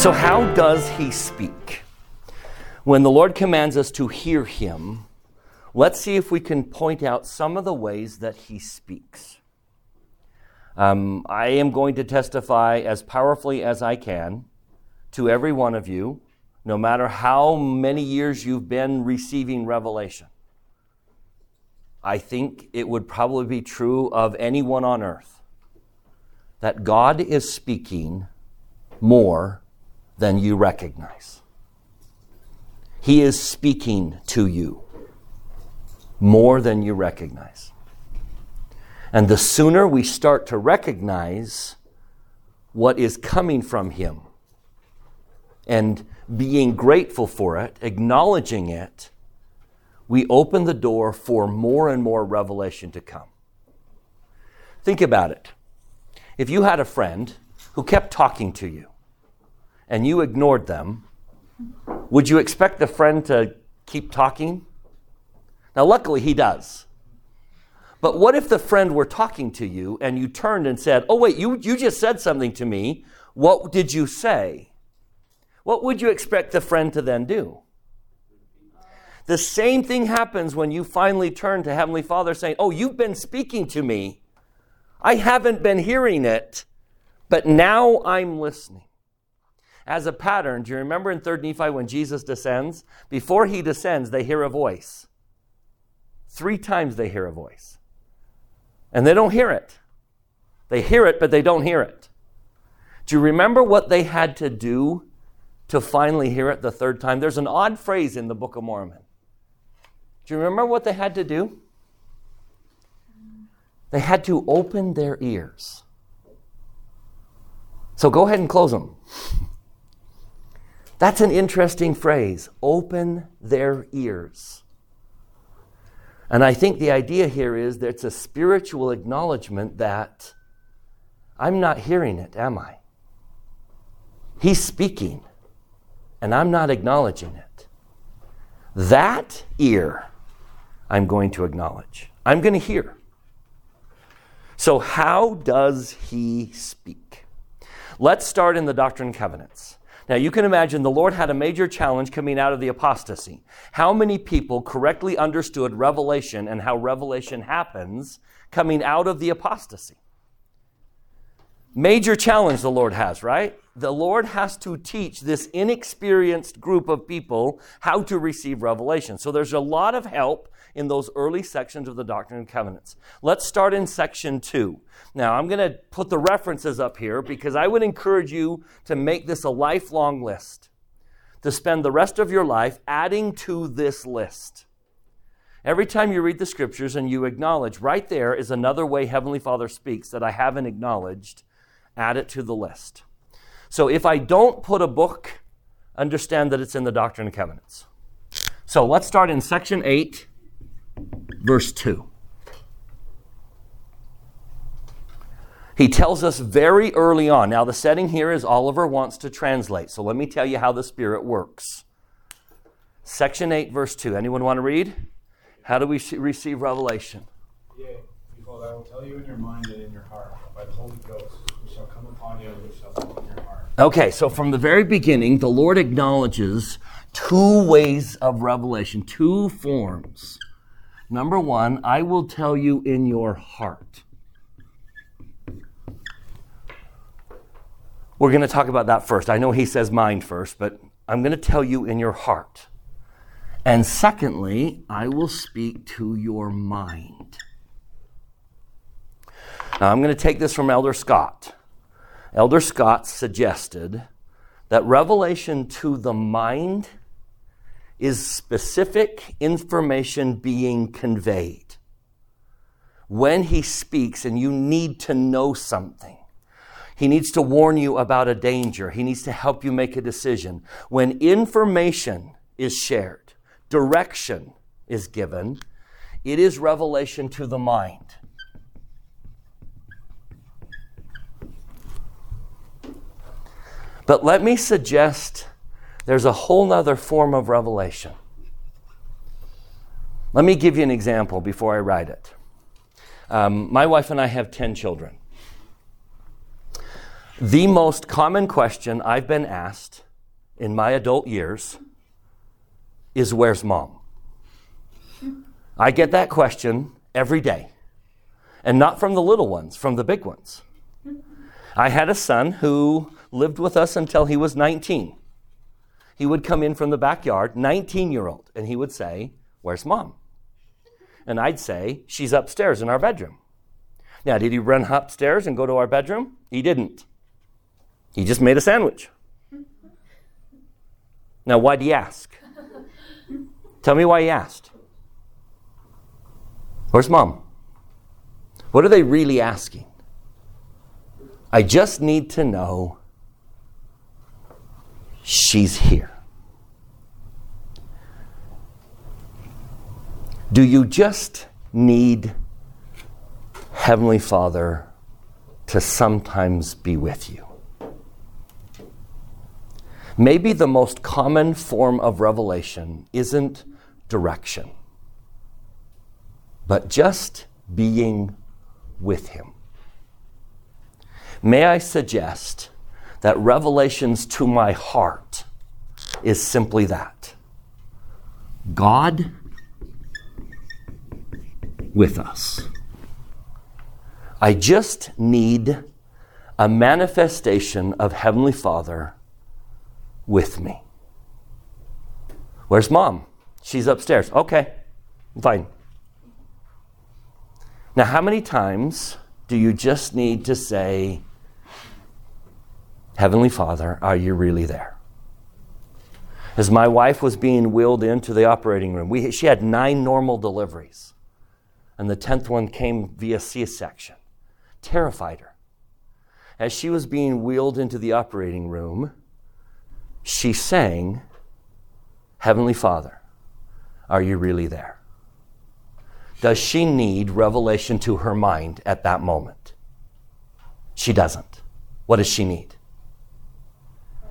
So, how does he speak? When the Lord commands us to hear him, let's see if we can point out some of the ways that he speaks. Um, I am going to testify as powerfully as I can to every one of you, no matter how many years you've been receiving revelation. I think it would probably be true of anyone on earth that God is speaking more than you recognize. He is speaking to you more than you recognize. And the sooner we start to recognize what is coming from Him and being grateful for it, acknowledging it, we open the door for more and more revelation to come. Think about it. If you had a friend who kept talking to you and you ignored them, would you expect the friend to keep talking? Now, luckily, he does. But what if the friend were talking to you and you turned and said, Oh, wait, you, you just said something to me. What did you say? What would you expect the friend to then do? The same thing happens when you finally turn to Heavenly Father saying, Oh, you've been speaking to me. I haven't been hearing it, but now I'm listening. As a pattern, do you remember in 3rd Nephi when Jesus descends? Before he descends, they hear a voice. Three times they hear a voice. And they don't hear it. They hear it, but they don't hear it. Do you remember what they had to do to finally hear it the third time? There's an odd phrase in the Book of Mormon. Do you remember what they had to do? They had to open their ears. So go ahead and close them. That's an interesting phrase open their ears. And I think the idea here is that it's a spiritual acknowledgement that I'm not hearing it, am I? He's speaking, and I'm not acknowledging it. That ear I'm going to acknowledge. I'm going to hear. So, how does he speak? Let's start in the Doctrine and Covenants. Now, you can imagine the Lord had a major challenge coming out of the apostasy. How many people correctly understood revelation and how revelation happens coming out of the apostasy? Major challenge the Lord has, right? The Lord has to teach this inexperienced group of people how to receive revelation. So there's a lot of help in those early sections of the Doctrine and Covenants. Let's start in section two. Now, I'm going to put the references up here because I would encourage you to make this a lifelong list, to spend the rest of your life adding to this list. Every time you read the scriptures and you acknowledge, right there is another way Heavenly Father speaks that I haven't acknowledged, add it to the list. So if I don't put a book, understand that it's in the Doctrine and Covenants. So let's start in section 8 verse 2. He tells us very early on. Now, the setting here is Oliver wants to translate. So let me tell you how the Spirit works. Section 8, verse 2. Anyone want to read? How do we receive revelation? Yea, behold, I will tell you in your mind and in your heart, by the Holy Ghost, shall come upon you shall your heart. Okay, so from the very beginning, the Lord acknowledges two ways of revelation, two forms. Number one, I will tell you in your heart. We're going to talk about that first. I know he says mind first, but I'm going to tell you in your heart. And secondly, I will speak to your mind. Now, I'm going to take this from Elder Scott. Elder Scott suggested that revelation to the mind is specific information being conveyed. When he speaks and you need to know something, he needs to warn you about a danger. He needs to help you make a decision. When information is shared, direction is given, it is revelation to the mind. But let me suggest there's a whole nother form of revelation. Let me give you an example before I write it. Um, my wife and I have 10 children. The most common question I've been asked in my adult years is Where's mom? I get that question every day. And not from the little ones, from the big ones. I had a son who lived with us until he was 19. He would come in from the backyard, 19 year old, and he would say, Where's mom? And I'd say, She's upstairs in our bedroom. Now, did he run upstairs and go to our bedroom? He didn't. He just made a sandwich. Now, why'd he ask? Tell me why he asked. Where's mom? What are they really asking? I just need to know she's here. Do you just need Heavenly Father to sometimes be with you? Maybe the most common form of revelation isn't direction, but just being with Him. May I suggest that revelations to my heart is simply that God with us. I just need a manifestation of Heavenly Father with me. Where's mom? She's upstairs. Okay, fine. Now, how many times do you just need to say, Heavenly Father, are you really there? As my wife was being wheeled into the operating room, we, she had nine normal deliveries, and the tenth one came via C section. Terrified her. As she was being wheeled into the operating room, she sang, Heavenly Father, are you really there? Does she need revelation to her mind at that moment? She doesn't. What does she need?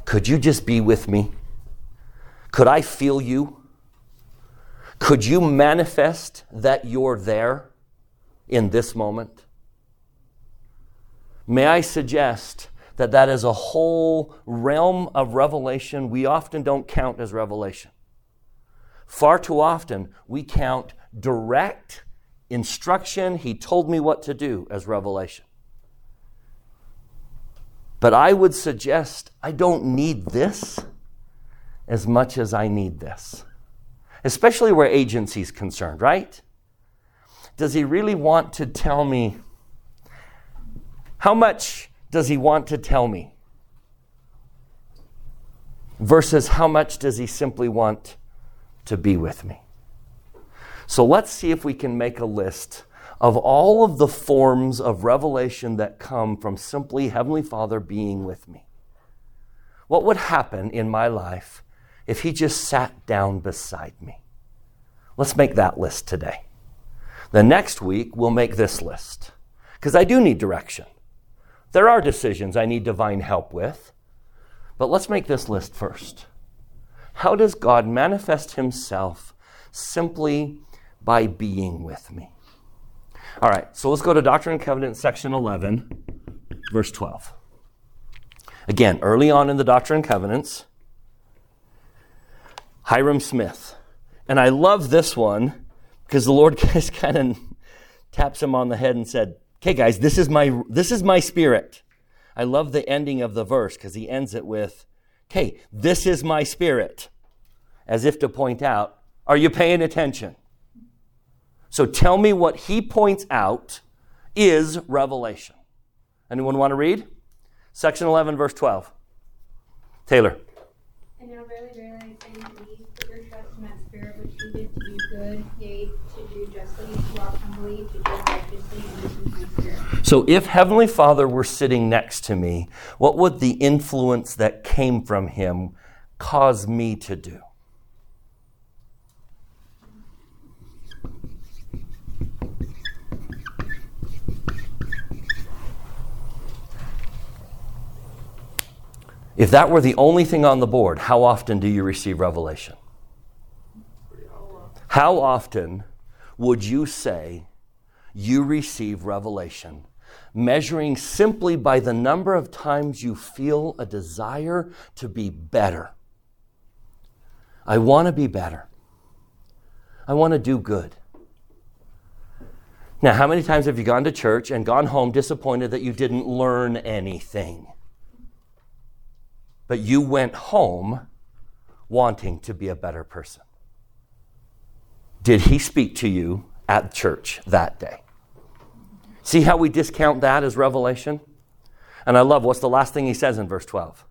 Could you just be with me? Could I feel you? Could you manifest that you're there in this moment? May I suggest that that is a whole realm of revelation we often don't count as revelation. Far too often, we count direct instruction, he told me what to do, as revelation. But I would suggest I don't need this as much as I need this, especially where agency is concerned, right? Does he really want to tell me how much does he want to tell me? Versus how much does he simply want to be with me? So let's see if we can make a list of all of the forms of revelation that come from simply Heavenly Father being with me. What would happen in my life if He just sat down beside me? Let's make that list today. The next week, we'll make this list because I do need direction. There are decisions I need divine help with. But let's make this list first. How does God manifest himself simply by being with me? All right, so let's go to Doctrine and Covenants, section 11, verse 12. Again, early on in the Doctrine and Covenants, Hyrum Smith. And I love this one because the Lord just kind of taps him on the head and said, Okay, guys, this is my this is my spirit. I love the ending of the verse because he ends it with, "Okay, this is my spirit," as if to point out, "Are you paying attention?" So tell me what he points out is revelation. Anyone want to read? Section 11, verse 12. Taylor. And now very, very I say unto thee, put your trust in that spirit which leadeth to do good, yea, to do justly, to walk humbly, to do righteously, and this is spirit. So, if Heavenly Father were sitting next to me, what would the influence that came from Him cause me to do? If that were the only thing on the board, how often do you receive revelation? How often would you say you receive revelation measuring simply by the number of times you feel a desire to be better. I want to be better. I want to do good. Now, how many times have you gone to church and gone home disappointed that you didn't learn anything? But you went home wanting to be a better person. Did he speak to you at church that day? See how we discount that as revelation? And I love what's the last thing he says in verse 12?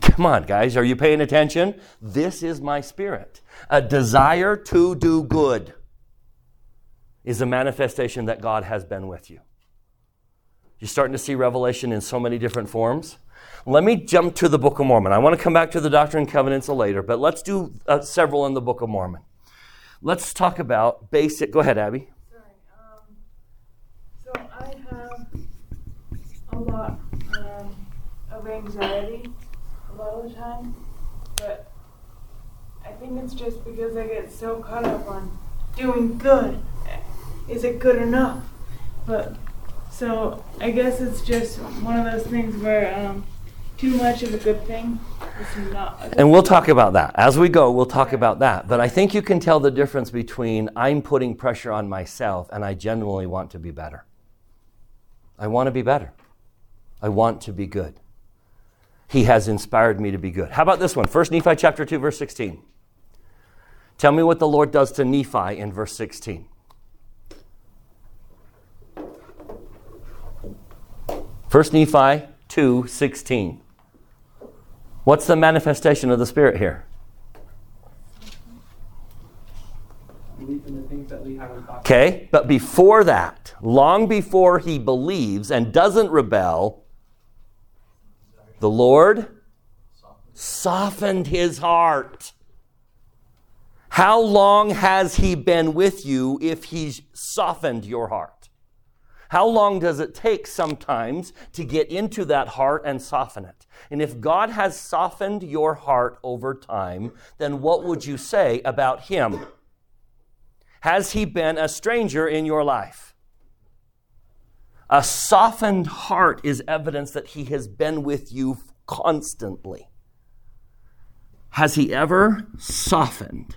Come on, guys, are you paying attention? This is my spirit. A desire to do good is a manifestation that God has been with you. You're starting to see revelation in so many different forms. Let me jump to the Book of Mormon. I want to come back to the Doctrine and Covenants later, but let's do uh, several in the Book of Mormon. Let's talk about basic. Go ahead, Abby. Sorry. Um, so I have a lot um, of anxiety a lot of the time, but I think it's just because I get so caught up on doing good. Is it good enough? But so I guess it's just one of those things where um, too much of a good thing is not. A good And we'll talk about that. As we go, we'll talk about that. But I think you can tell the difference between I'm putting pressure on myself and I genuinely want to be better. I want to be better. I want to be good. He has inspired me to be good. How about this one? 1 Nephi chapter 2 verse 16. Tell me what the Lord does to Nephi in verse 16. 1 Nephi 2 16. What's the manifestation of the Spirit here? Believe in the things that we haven't thought. Okay, but before that, long before he believes and doesn't rebel, the Lord softened his heart. How long has he been with you if he's softened your heart? How long does it take sometimes to get into that heart and soften it? And if God has softened your heart over time, then what would you say about him? Has he been a stranger in your life? A softened heart is evidence that he has been with you constantly. Has he ever softened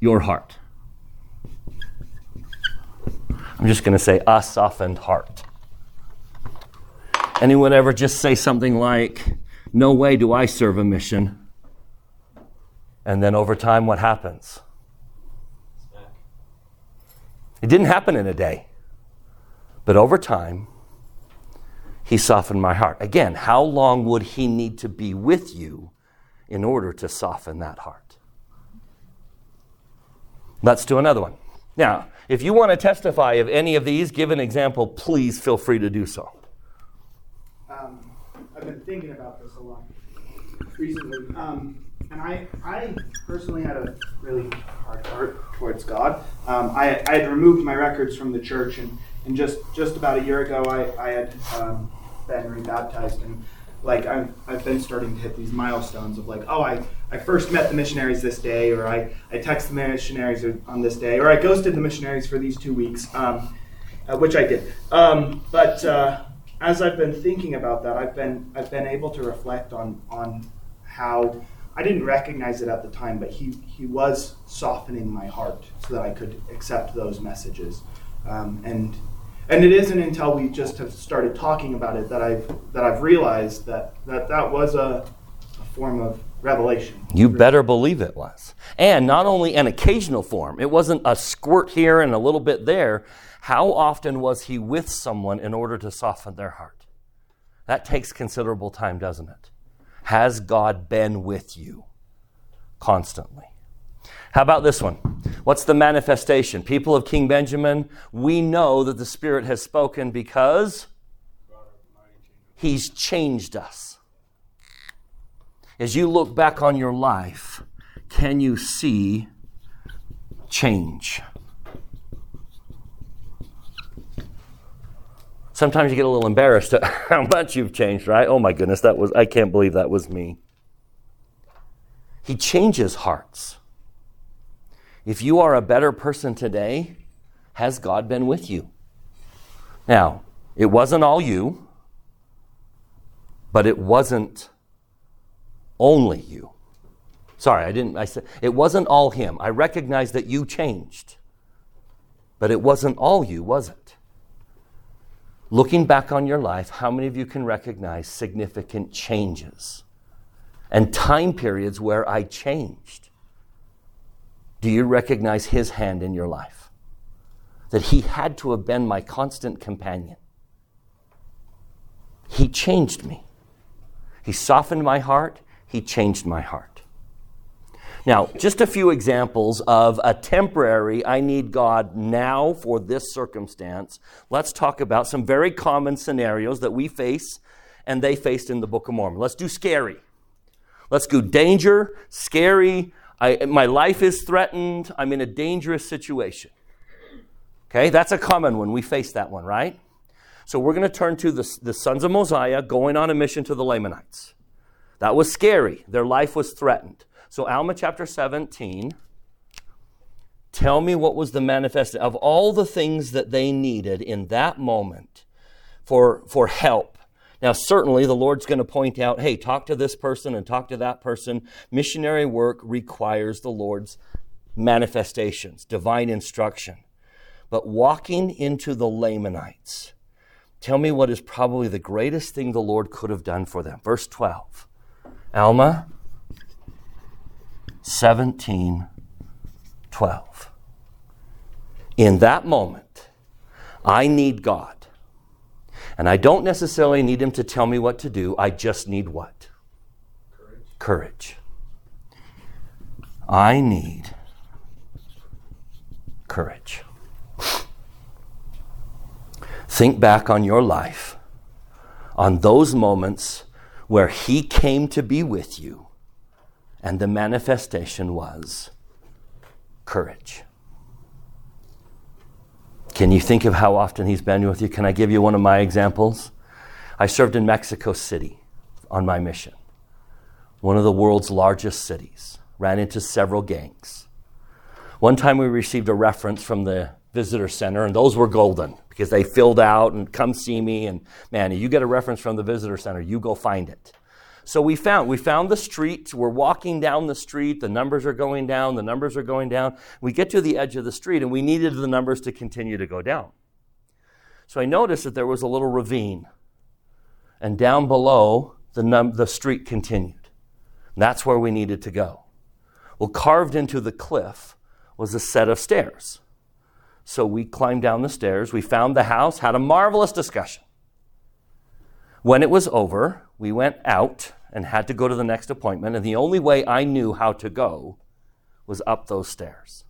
your heart? I'm just going to say a softened heart. Anyone ever just say something like, No way do I serve a mission? And then over time, what happens? It didn't happen in a day. But over time, he softened my heart. Again, how long would he need to be with you in order to soften that heart? Let's do another one. Now, if you want to testify of any of these, give an example, please feel free to do so. um, I've been thinking about this a lot recently. Um, and I, I personally had a really hard heart towards God. Um, I, I had removed my records from the church, and, and just, just about a year ago, I, I had um, been rebaptized. And like I've, I've been starting to hit these milestones of like, oh, I, I first met the missionaries this day, or I, I texted the missionaries on this day, or I ghosted the missionaries for these two weeks, um, uh, which I did. Um, but uh, as I've been thinking about that, I've been I've been able to reflect on on how I didn't recognize it at the time, but he he was softening my heart so that I could accept those messages, um, and and it isn't until we just have started talking about it that I've that I've realized that that that was a, a form of revelation. You better believe it was. And not only an occasional form, it wasn't a squirt here and a little bit there. How often was he with someone in order to soften their heart? That takes considerable time, doesn't it? Has God been with you constantly? How about this one? What's the manifestation? People of King Benjamin, we know that the Spirit has spoken because He's changed us. As you look back on your life, can you see change? Sometimes you get a little embarrassed at how much you've changed, right? Oh my goodness, that was I can't believe that was me. He changes hearts. If you are a better person today, Has God been with you? Now, it wasn't all you, but it wasn't only you. Sorry, I didn't. I said it wasn't all him. I recognize that you changed, but it wasn't all you, was it? Looking back on your life, how many of you can recognize significant changes and time periods where I changed? Do you recognize his hand in your life? That he had to have been my constant companion. He changed me. He softened my heart. He changed my heart. Now, just a few examples of a temporary, I need God now for this circumstance. Let's talk about some very common scenarios that we face and they faced in the Book of Mormon. Let's do scary. Let's do danger, scary. I, my life is threatened. I'm in a dangerous situation. Okay, that's a common one. We face that one, right? So we're going to turn to the, the sons of Mosiah going on a mission to the Lamanites. That was scary. Their life was threatened. So, Alma chapter 17, tell me what was the manifest of all the things that they needed in that moment for, for help. Now, certainly the Lord's going to point out, hey, talk to this person and talk to that person. Missionary work requires the Lord's manifestations, divine instruction. But walking into the Lamanites, tell me what is probably the greatest thing the Lord could have done for them. Verse 12. Alma 17 12. In that moment, I need God. And I don't necessarily need Him to tell me what to do, I just need what? Courage. Courage. I need courage. Think back on your life, on those moments where He came to be with you, and the manifestation was courage. Can you think of how often He's been with you? Can I give you one of my examples? I served in Mexico City on my mission, one of the world's largest cities, ran into several gangs. One time we received a reference from the visitor center, and those were golden because they filled out and come see me. And man, you get a reference from the visitor center, you go find it. So we found we found the street. We're walking down the street. The numbers are going down. The numbers are going down. We get to the edge of the street, and we needed the numbers to continue to go down. So I noticed that there was a little ravine, and down below the num- the street continued. And that's where we needed to go. Well, carved into the cliff was a set of stairs. So we climbed down the stairs. We found the house, had a marvelous discussion. When it was over, we went out and had to go to the next appointment, and the only way I knew how to go was up those stairs.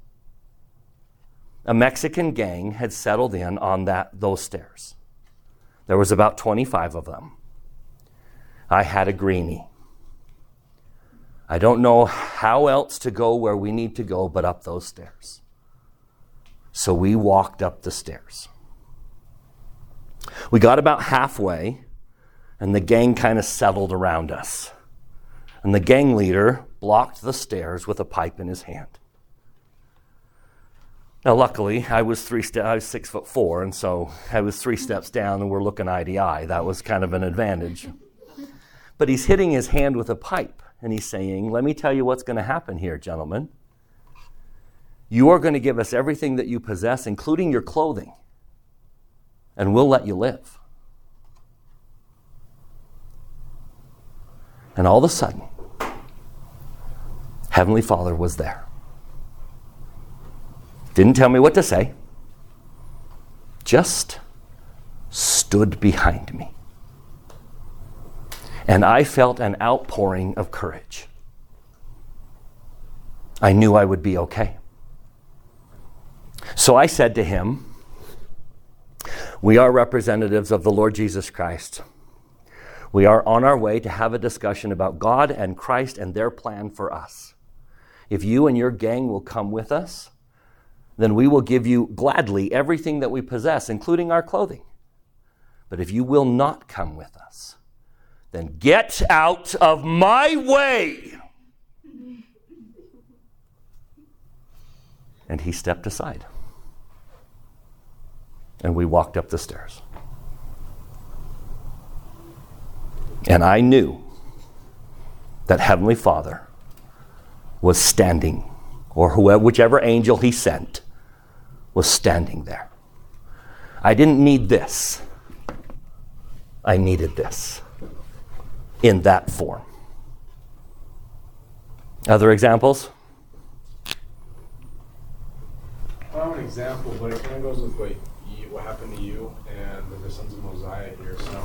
A Mexican gang had settled in on that, those stairs. There was about 25 of them. I had a greenie. I don't know how else to go where we need to go but up those stairs. So we walked up the stairs. We got about halfway, and the gang kind of settled around us. And the gang leader blocked the stairs with a pipe in his hand. Now, luckily, I was three ste- I was six foot four, and so I was three steps down, and we're looking eye to eye. That was kind of an advantage. But he's hitting his hand with a pipe, and he's saying, "Let me tell you what's going to happen here, gentlemen. You are going to give us everything that you possess, including your clothing, and we'll let you live." And all of a sudden, Heavenly Father was there. Didn't tell me what to say, just stood behind me. And I felt an outpouring of courage. I knew I would be okay. So I said to him, We are representatives of the Lord Jesus Christ. We are on our way to have a discussion about God and Christ and their plan for us. If you and your gang will come with us, then we will give you gladly everything that we possess, including our clothing. But if you will not come with us, then get out of my way. And he stepped aside. And we walked up the stairs. And I knew that Heavenly Father was standing, or whoever, whichever angel he sent was standing there. I didn't need this. I needed this in that form. Other examples? An example, but it kind of goes with what, what happened to you and the sons of Mosiah here. So,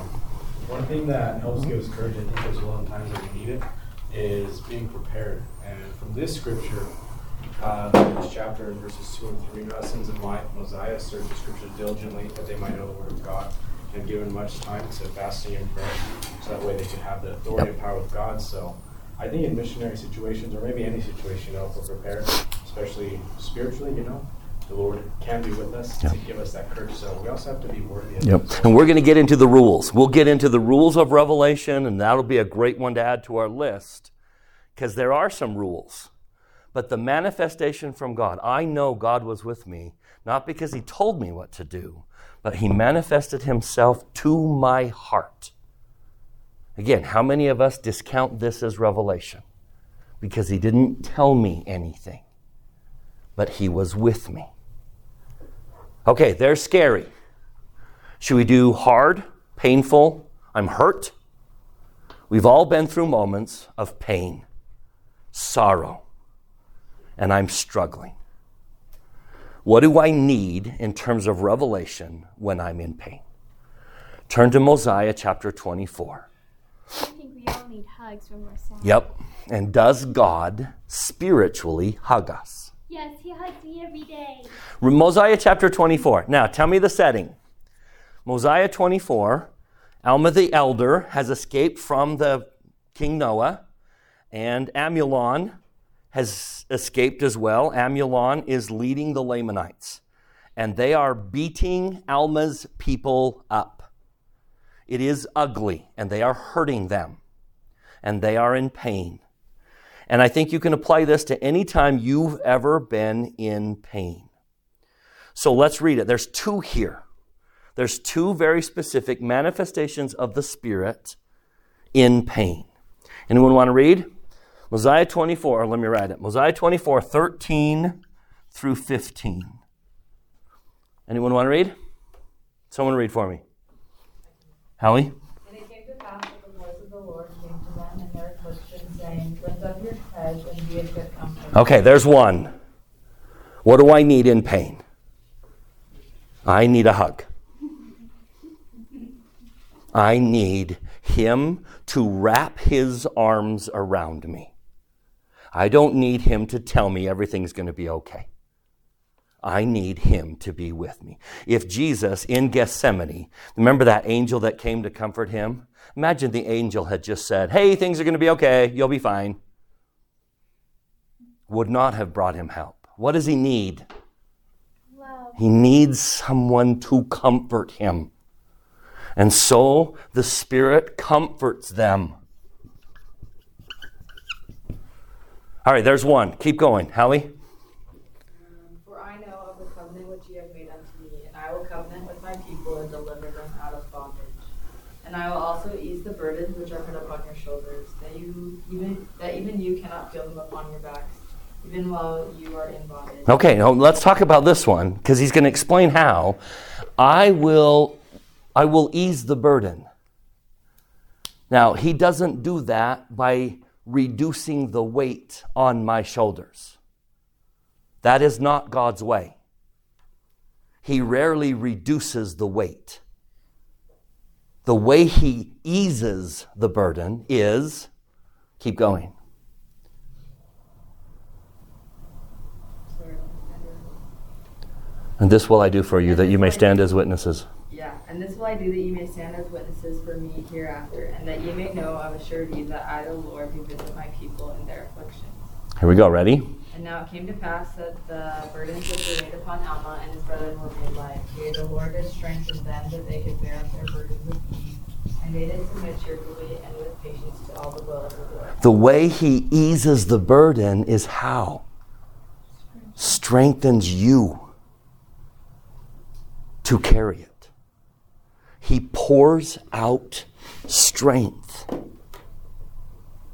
one thing that helps give us courage, I think, as well in times that we need it, is being prepared. And from this scripture, uh, this chapter in verses 2 and 3, God sons of Mosiah searched the scriptures diligently that they might know the word of God and given much time to fasting and prayer so that way they could have the authority and power of God. So I think in missionary situations, or maybe any situation, you know, if we're prepared, especially spiritually, you know, the Lord can be with us yep. to give us that courage. So we also have to be worthy of yep. And we're going to get into the rules. We'll get into the rules of Revelation, and that'll be a great one to add to our list because there are some rules. But the manifestation from God, I know God was with me, not because He told me what to do, but He manifested Himself to my heart. Again, how many of us discount this as revelation? Because He didn't tell me anything, but He was with me. Okay, they're scary. Should we do hard, painful? I'm hurt. We've all been through moments of pain, sorrow, and I'm struggling. What do I need in terms of revelation when I'm in pain? Turn to Mosiah chapter 24. I think we all need hugs when we're sad. Yep. And does God spiritually hug us? Yes, He hugs me every day. Mosiah chapter 24. Now, tell me the setting. Mosiah 24, Alma the elder has escaped from the King Noah, and Amulon has escaped as well. Amulon is leading the Lamanites, and they are beating Alma's people up. It is ugly, and they are hurting them, and they are in pain. And I think you can apply this to any time you've ever been in pain. So let's read it. There's two here. There's two very specific manifestations of the Spirit in pain. Anyone want to read? Mosiah 24, let me write it. Mosiah 24, 13 through 15. Anyone want to read? Someone read for me. Howie? And it came to pass that the voice of the Lord came to them in their affliction, saying, Lift up your heads and be of good comfort. Okay, there's one. What do I need in pain? I need a hug. I need him to wrap his arms around me. I don't need him to tell me everything's going to be okay. I need him to be with me. If Jesus in Gethsemane, remember that angel that came to comfort him? Imagine the angel had just said, Hey, things are going to be okay. You'll be fine. Would not have brought him help. What does he need? Love. He needs someone to comfort him. And so the Spirit comforts them. All right, there's one. Keep going. Hallie? Um, For I know of the covenant which you have made unto me, and I will covenant with my people and deliver them out of bondage. And I will also ease the burdens which are put upon your shoulders, that you even that even you cannot feel them upon your backs, even while you are in bondage. Okay, now let's talk about this one because he's going to explain how. I will, I will ease the burden. Now he doesn't do that by reducing the weight on my shoulders. That is not God's way. He rarely reduces the weight. The way He eases the burden is keep going. And this will I do for you, that you may stand as witnesses. Yeah, and this will I do that you may stand as witnesses for me hereafter, and that ye may know of a surety that I, the Lord, do visit my people in their afflictions. Here we go. Ready? And now it came to pass that the burdens which were laid upon Alma and his brethren were made light. Yea, the Lord did strengthen them that they could bear up their burdens with ease. And they did submit cheerfully and with patience to all the will of the Lord. The way He eases the burden is how? Strengthens you. To carry it. He pours out strength.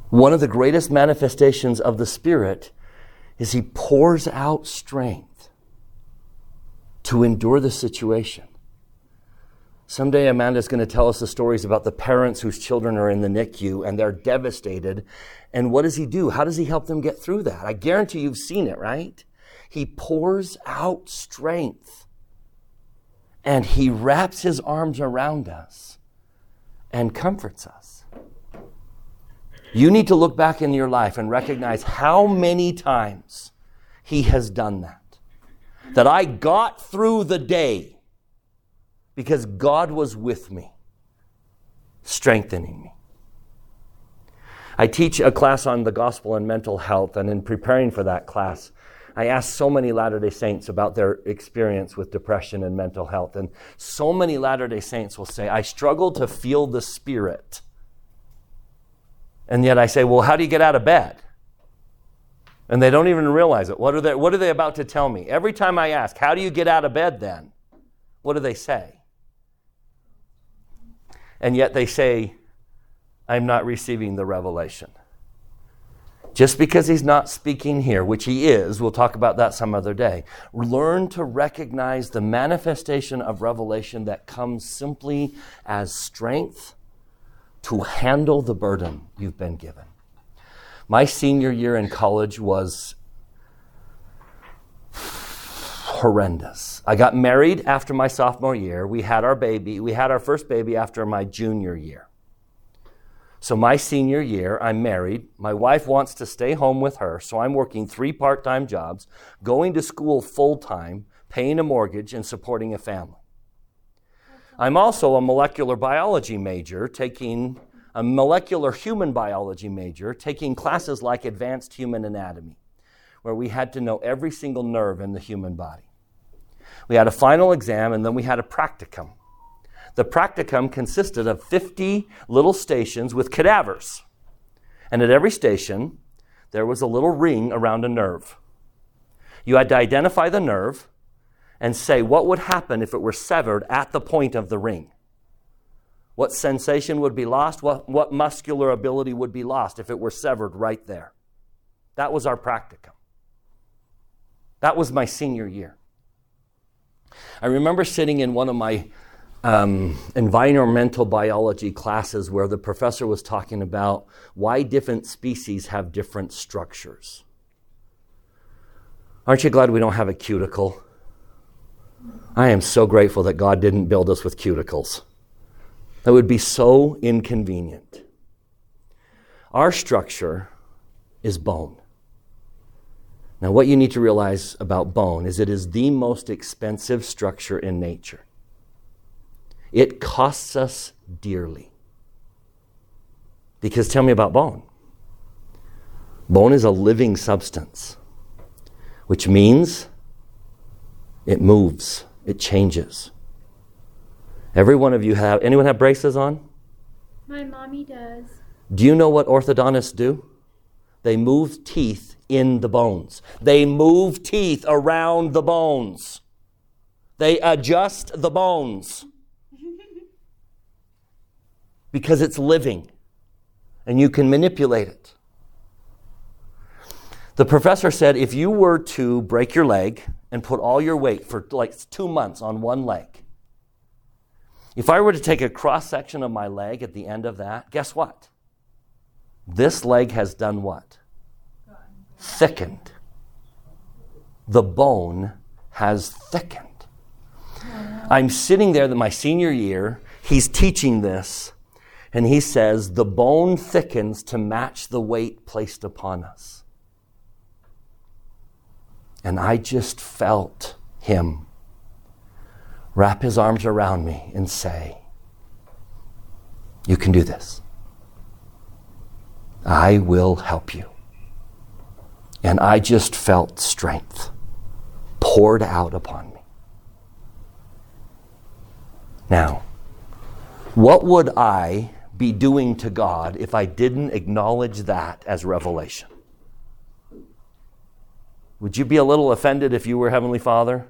One of the greatest manifestations of the Spirit is He pours out strength to endure the situation. Someday Amanda's going to tell us the stories about the parents whose children are in the NICU and they're devastated. And what does he do? How does he help them get through that? I guarantee you've seen it, right? He pours out strength and he wraps his arms around us and comforts us. You need to look back in your life and recognize how many times he has done that. That I got through the day because God was with me, strengthening me. I teach a class on the gospel and mental health, and in preparing for that class, I asked so many Latter day Saints about their experience with depression and mental health. And so many Latter day Saints will say, I struggle to feel the Spirit. And yet I say, Well, how do you get out of bed? And they don't even realize it. What are they, what are they about to tell me? Every time I ask, How do you get out of bed then? What do they say? And yet they say, I'm not receiving the revelation. Just because he's not speaking here, which he is, we'll talk about that some other day. Learn to recognize the manifestation of revelation that comes simply as strength to handle the burden you've been given. My senior year in college was horrendous. I got married after my sophomore year. We had our baby. We had our first baby after my junior year. So, my senior year, I'm married. My wife wants to stay home with her, so I'm working three part time jobs, going to school full time, paying a mortgage, and supporting a family. I'm also a molecular biology major, taking a molecular human biology major, taking classes like advanced human anatomy, where we had to know every single nerve in the human body. We had a final exam, and then we had a practicum. The practicum consisted of 50 little stations with cadavers. And at every station, there was a little ring around a nerve. You had to identify the nerve and say what would happen if it were severed at the point of the ring. What sensation would be lost? What, what muscular ability would be lost if it were severed right there? That was our practicum. That was my senior year. I remember sitting in one of my um, environmental biology classes where the professor was talking about why different species have different structures. Aren't you glad we don't have a cuticle? I am so grateful that God didn't build us with cuticles. That would be so inconvenient. Our structure is bone. Now, what you need to realize about bone is it is the most expensive structure in nature. It costs us dearly. Because tell me about bone. Bone is a living substance, which means it moves, it changes. Every one of you have, anyone have braces on? My mommy does. Do you know what orthodontists do? They move teeth in the bones. They move teeth around the bones. They adjust the bones because it's living and you can manipulate it. The professor said if you were to break your leg and put all your weight for like two months on one leg, if I were to take a cross section of my leg at the end of that, guess what? This leg has done what? Thickened. The bone has thickened. I'm sitting there that my senior year, he's teaching this, and he says, The bone thickens to match the weight placed upon us. And I just felt him wrap his arms around me and say, You can do this. I will help you. And I just felt strength poured out upon me. Now, what would I be doing to God if I didn't acknowledge that as revelation? Would you be a little offended if you were Heavenly Father?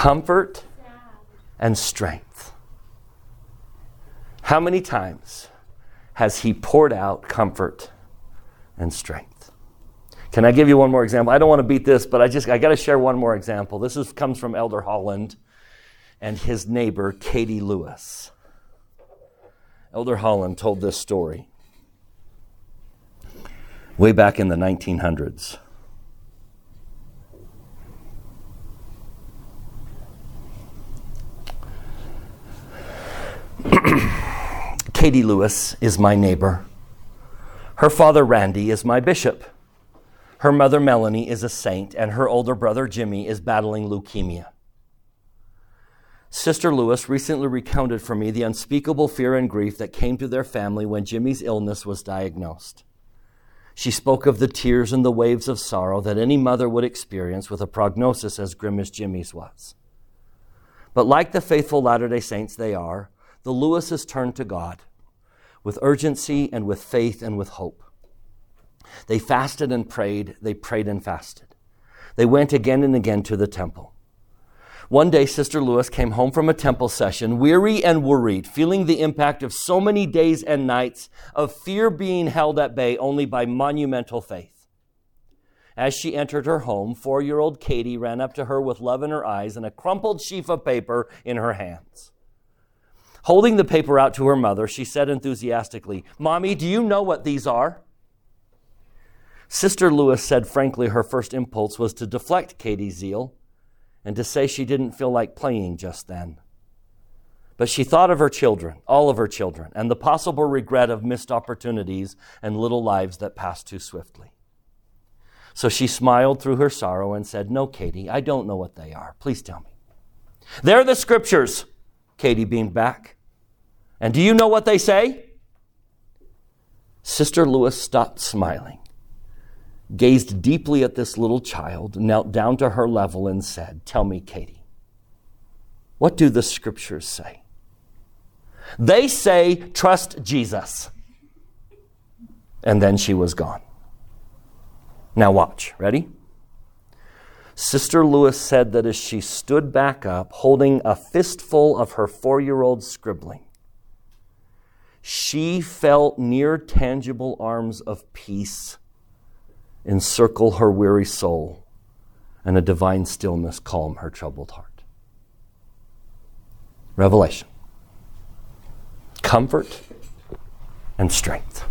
comfort and strength. How many times has He poured out comfort and strength? Can I give you one more example? I don't want to beat this, but I just I got to share one more example. This is, comes from Elder Holland and his neighbor Katie Lewis. Elder Holland told this story way back in the 1900s. Katie Lewis is my neighbor. Her father, Randy, is my bishop. Her mother, Melanie, is a saint, and her older brother, Jimmy, is battling leukemia. Sister Lewis recently recounted for me the unspeakable fear and grief that came to their family when Jimmy's illness was diagnosed. She spoke of the tears and the waves of sorrow that any mother would experience with a prognosis as grim as Jimmy's was. But like the faithful Latter day Saints they are, the Lewises turned to God with urgency and with faith and with hope. They fasted and prayed, they prayed and fasted. They went again and again to the temple. One day, Sister Lewis came home from a temple session, weary and worried, feeling the impact of so many days and nights of fear being held at bay only by monumental faith. As she entered her home, four year old Katie ran up to her with love in her eyes and a crumpled sheaf of paper in her hands. Holding the paper out to her mother, she said enthusiastically, Mommy, do you know what these are? Sister Lewis said frankly her first impulse was to deflect Katie's zeal and to say she didn't feel like playing just then. But she thought of her children, all of her children, and the possible regret of missed opportunities and little lives that passed too swiftly. So she smiled through her sorrow and said, No, Katie, I don't know what they are. Please tell me. They're the scriptures, Katie beamed back. And do you know what they say? Sister Lewis stopped smiling gazed deeply at this little child, knelt down to her level, and said, Tell me, Katie, what do the scriptures say? They say, Trust Jesus. And then she was gone. Now, watch. Ready? Sister Lewis said that as she stood back up, holding a fistful of her four year old scribbling, she felt near tangible arms of peace encircle her weary soul, and a divine stillness calm her troubled heart. Revelation comfort and strength.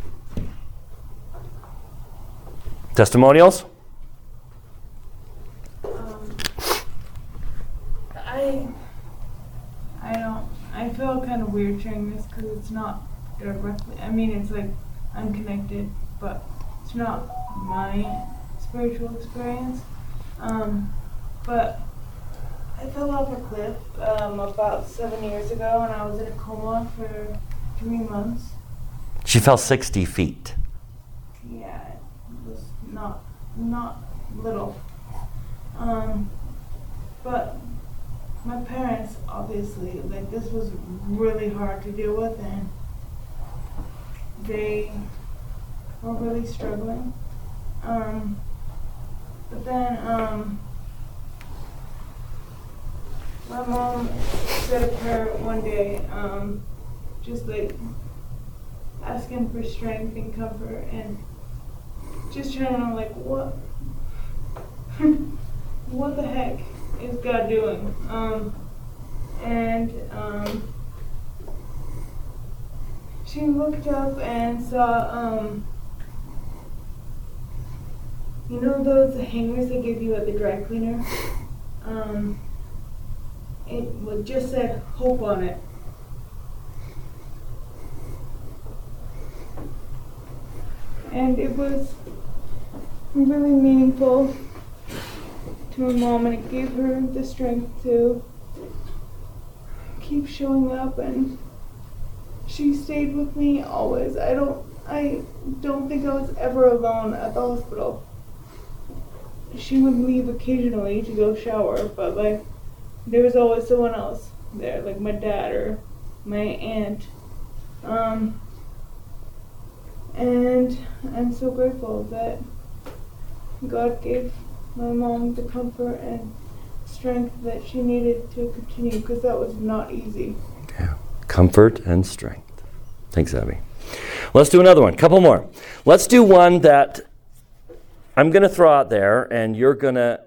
Testimonials? Um, I, I don't, I feel kind of weird sharing this because it's not directly, I mean, it's like unconnected, but it's not my spiritual experience. Um, but I fell off a cliff um, about seven years ago, and I was in a coma for three months. She fell 60 feet. Yeah, it was not not little. Um, but my parents, obviously, like this was really hard to deal with, and they were really struggling. Um, but then, um, my mom said a prayer one day, um, just like asking for strength and comfort and just trying to like what what the heck is God doing? Um, and um, she looked up and saw um, you know those hangers they give you at the dry cleaner? Um, it would just said hope on it. And it was really meaningful to my mom and it gave her the strength to keep showing up and she stayed with me always. I don't I don't think I was ever alone at the hospital she would leave occasionally to go shower, but like there was always someone else there, like my dad or my aunt. Um, and I'm so grateful that God gave my mom the comfort and strength that she needed to continue because that was not easy. Yeah. Comfort and strength. Thanks, Abby. Let's do another one. Couple more. Let's do one that I'm going to throw out there, and you're going to.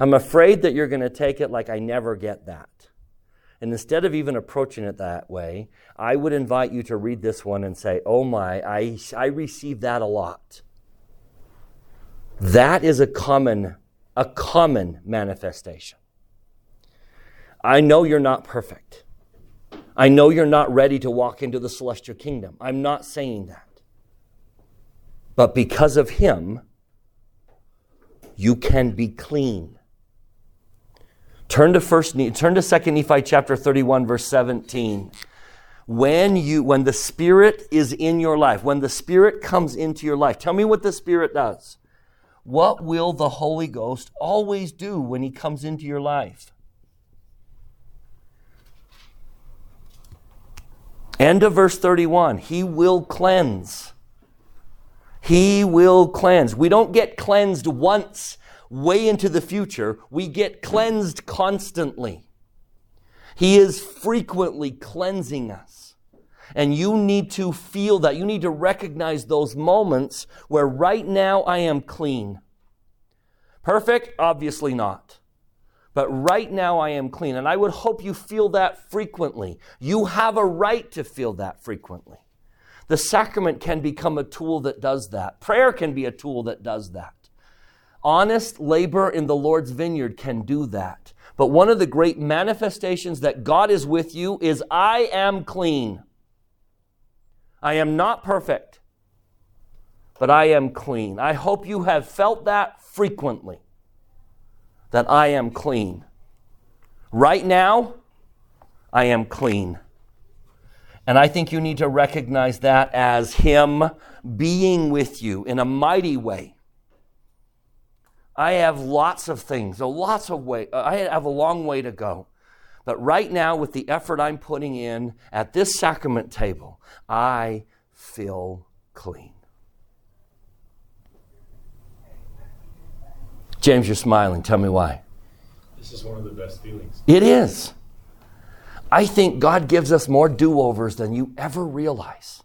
I'm afraid that you're going to take it like I never get that. And instead of even approaching it that way, I would invite you to read this one and say, Oh my, I, I receive that a lot. That is a common, a common manifestation. I know you're not perfect. I know you're not ready to walk into the celestial kingdom. I'm not saying that. But because of him, you can be clean. Turn to first turn to 2 Nephi chapter 31 verse 17. When you when the spirit is in your life, when the spirit comes into your life, tell me what the spirit does. What will the Holy Ghost always do when he comes into your life? End of verse 31. He will cleanse. He will cleanse. We don't get cleansed once way into the future. We get cleansed constantly. He is frequently cleansing us. And you need to feel that. You need to recognize those moments where right now I am clean. Perfect? Obviously not. But right now I am clean. And I would hope you feel that frequently. You have a right to feel that frequently. The sacrament can become a tool that does that. Prayer can be a tool that does that. Honest labor in the Lord's vineyard can do that. But one of the great manifestations that God is with you is I am clean. I am not perfect, but I am clean. I hope you have felt that frequently that I am clean. Right now, I am clean. And I think you need to recognize that as Him being with you in a mighty way. I have lots of things, a lots of way. Uh, I have a long way to go. But right now, with the effort I'm putting in at this sacrament table, I feel clean. James, you're smiling. Tell me why. This is one of the best feelings. It is. I think God gives us more do overs than you ever realize.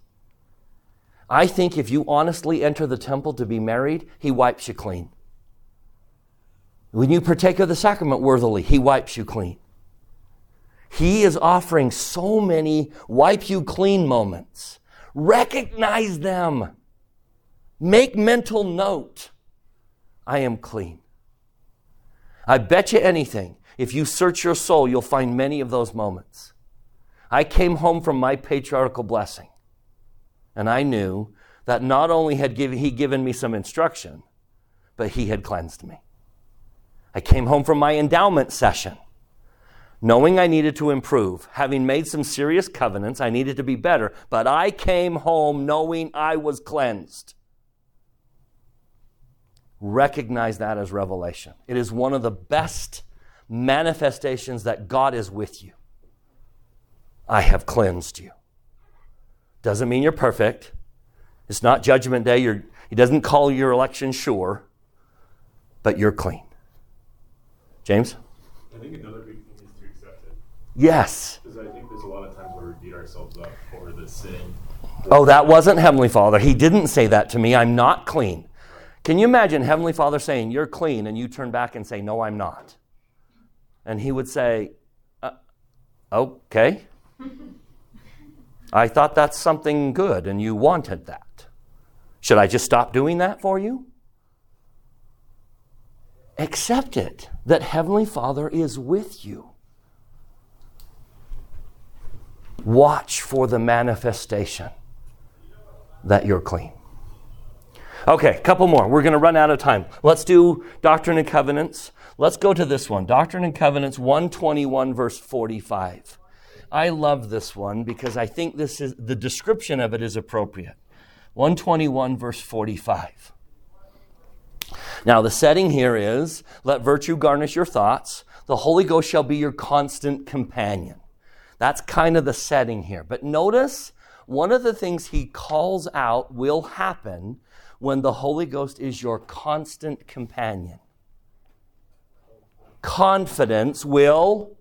I think if you honestly enter the temple to be married, He wipes you clean. When you partake of the sacrament worthily, He wipes you clean. He is offering so many wipe you clean moments. Recognize them. Make mental note. I am clean. I bet you anything, if you search your soul, you'll find many of those moments. I came home from my patriarchal blessing, and I knew that not only had he given me some instruction, but he had cleansed me. I came home from my endowment session knowing I needed to improve, having made some serious covenants, I needed to be better, but I came home knowing I was cleansed. Recognize that as revelation. It is one of the best manifestations that God is with you. I have cleansed you. Doesn't mean you're perfect. It's not judgment day. You're, he doesn't call your election sure, but you're clean. James? I think another big thing is to accept it. Yes. Because I think there's a lot of times where we beat ourselves up for the sin. Oh, that wasn't Heavenly Father. He didn't say that to me. I'm not clean. Can you imagine Heavenly Father saying, You're clean, and you turn back and say, No, I'm not? And He would say, uh, Okay. I thought that's something good, and you wanted that. Should I just stop doing that for you? Accept it that Heavenly Father is with you. Watch for the manifestation that you're clean. Okay, couple more. We're going to run out of time. Let's do Doctrine and Covenants. Let's go to this one Doctrine and Covenants 121, verse 45. I love this one because I think this is the description of it is appropriate. 121, verse 45. Now, the setting here is let virtue garnish your thoughts. The Holy Ghost shall be your constant companion. That's kind of the setting here. But notice one of the things he calls out will happen when the Holy Ghost is your constant companion. Confidence will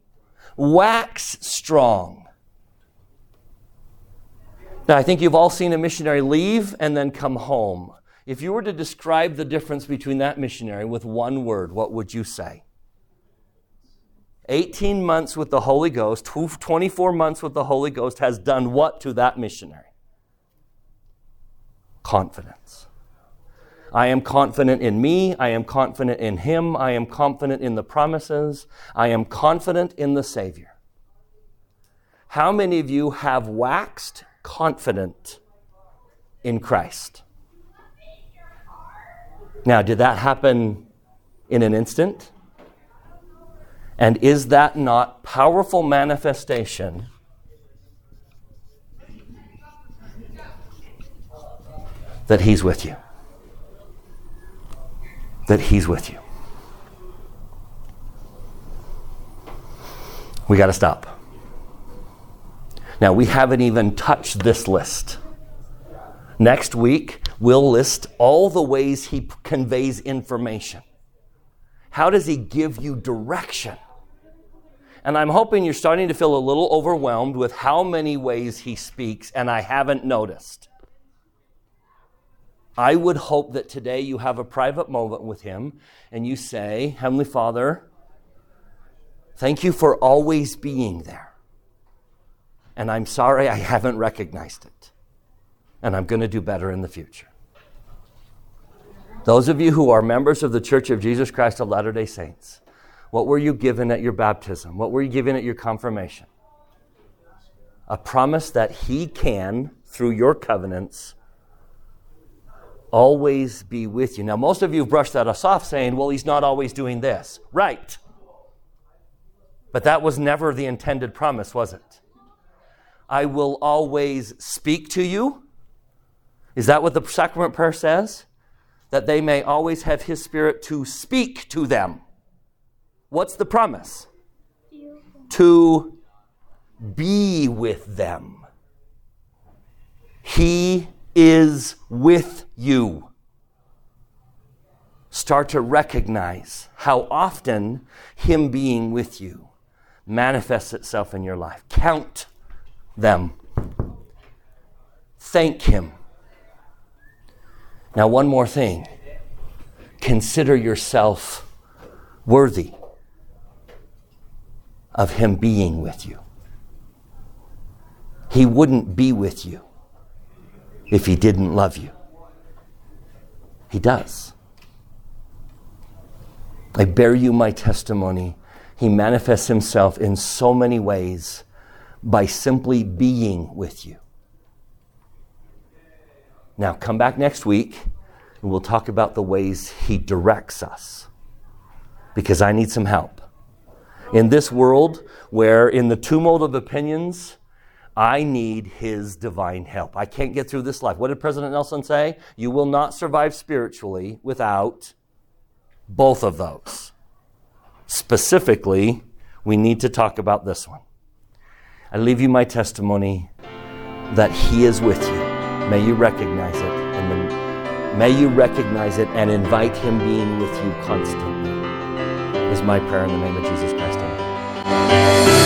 wax strong. Now, I think you've all seen a missionary leave and then come home. If you were to describe the difference between that missionary with one word, what would you say? 18 months with the Holy Ghost, 24 months with the Holy Ghost has done what to that missionary? Confidence. I am confident in me. I am confident in Him. I am confident in the promises. I am confident in the Savior. How many of you have waxed confident in Christ? Now, did that happen in an instant? And is that not powerful manifestation that He's with you? That He's with you. We got to stop. Now, we haven't even touched this list. Next week, we'll list all the ways He conveys information. How does He give you direction? And I'm hoping you're starting to feel a little overwhelmed with how many ways he speaks, and I haven't noticed. I would hope that today you have a private moment with him and you say, Heavenly Father, thank you for always being there. And I'm sorry I haven't recognized it. And I'm going to do better in the future. Those of you who are members of the Church of Jesus Christ of Latter day Saints, what were you given at your baptism? What were you given at your confirmation? A promise that He can, through your covenants, always be with you. Now, most of you have brushed that us off saying, well, He's not always doing this. Right. But that was never the intended promise, was it? I will always speak to you. Is that what the sacrament prayer says? That they may always have His Spirit to speak to them. What's the promise? To be with them. He is with you. Start to recognize how often Him being with you manifests itself in your life. Count them. Thank Him. Now, one more thing consider yourself worthy of Him being with you. He wouldn't be with you if He didn't love you. He does. I bear you my testimony. He manifests Himself in so many ways by simply being with you. Now, come back next week and we'll talk about the ways He directs us because I need some help in this world where, in the tumult of opinions, I need his divine help. I can't get through this life. What did President Nelson say? You will not survive spiritually without both of those. Specifically, we need to talk about this one. I leave you my testimony that he is with you. May you recognize it and then may you recognize it and invite him being with you constantly. Is my prayer in the name of Jesus Christ. Amen.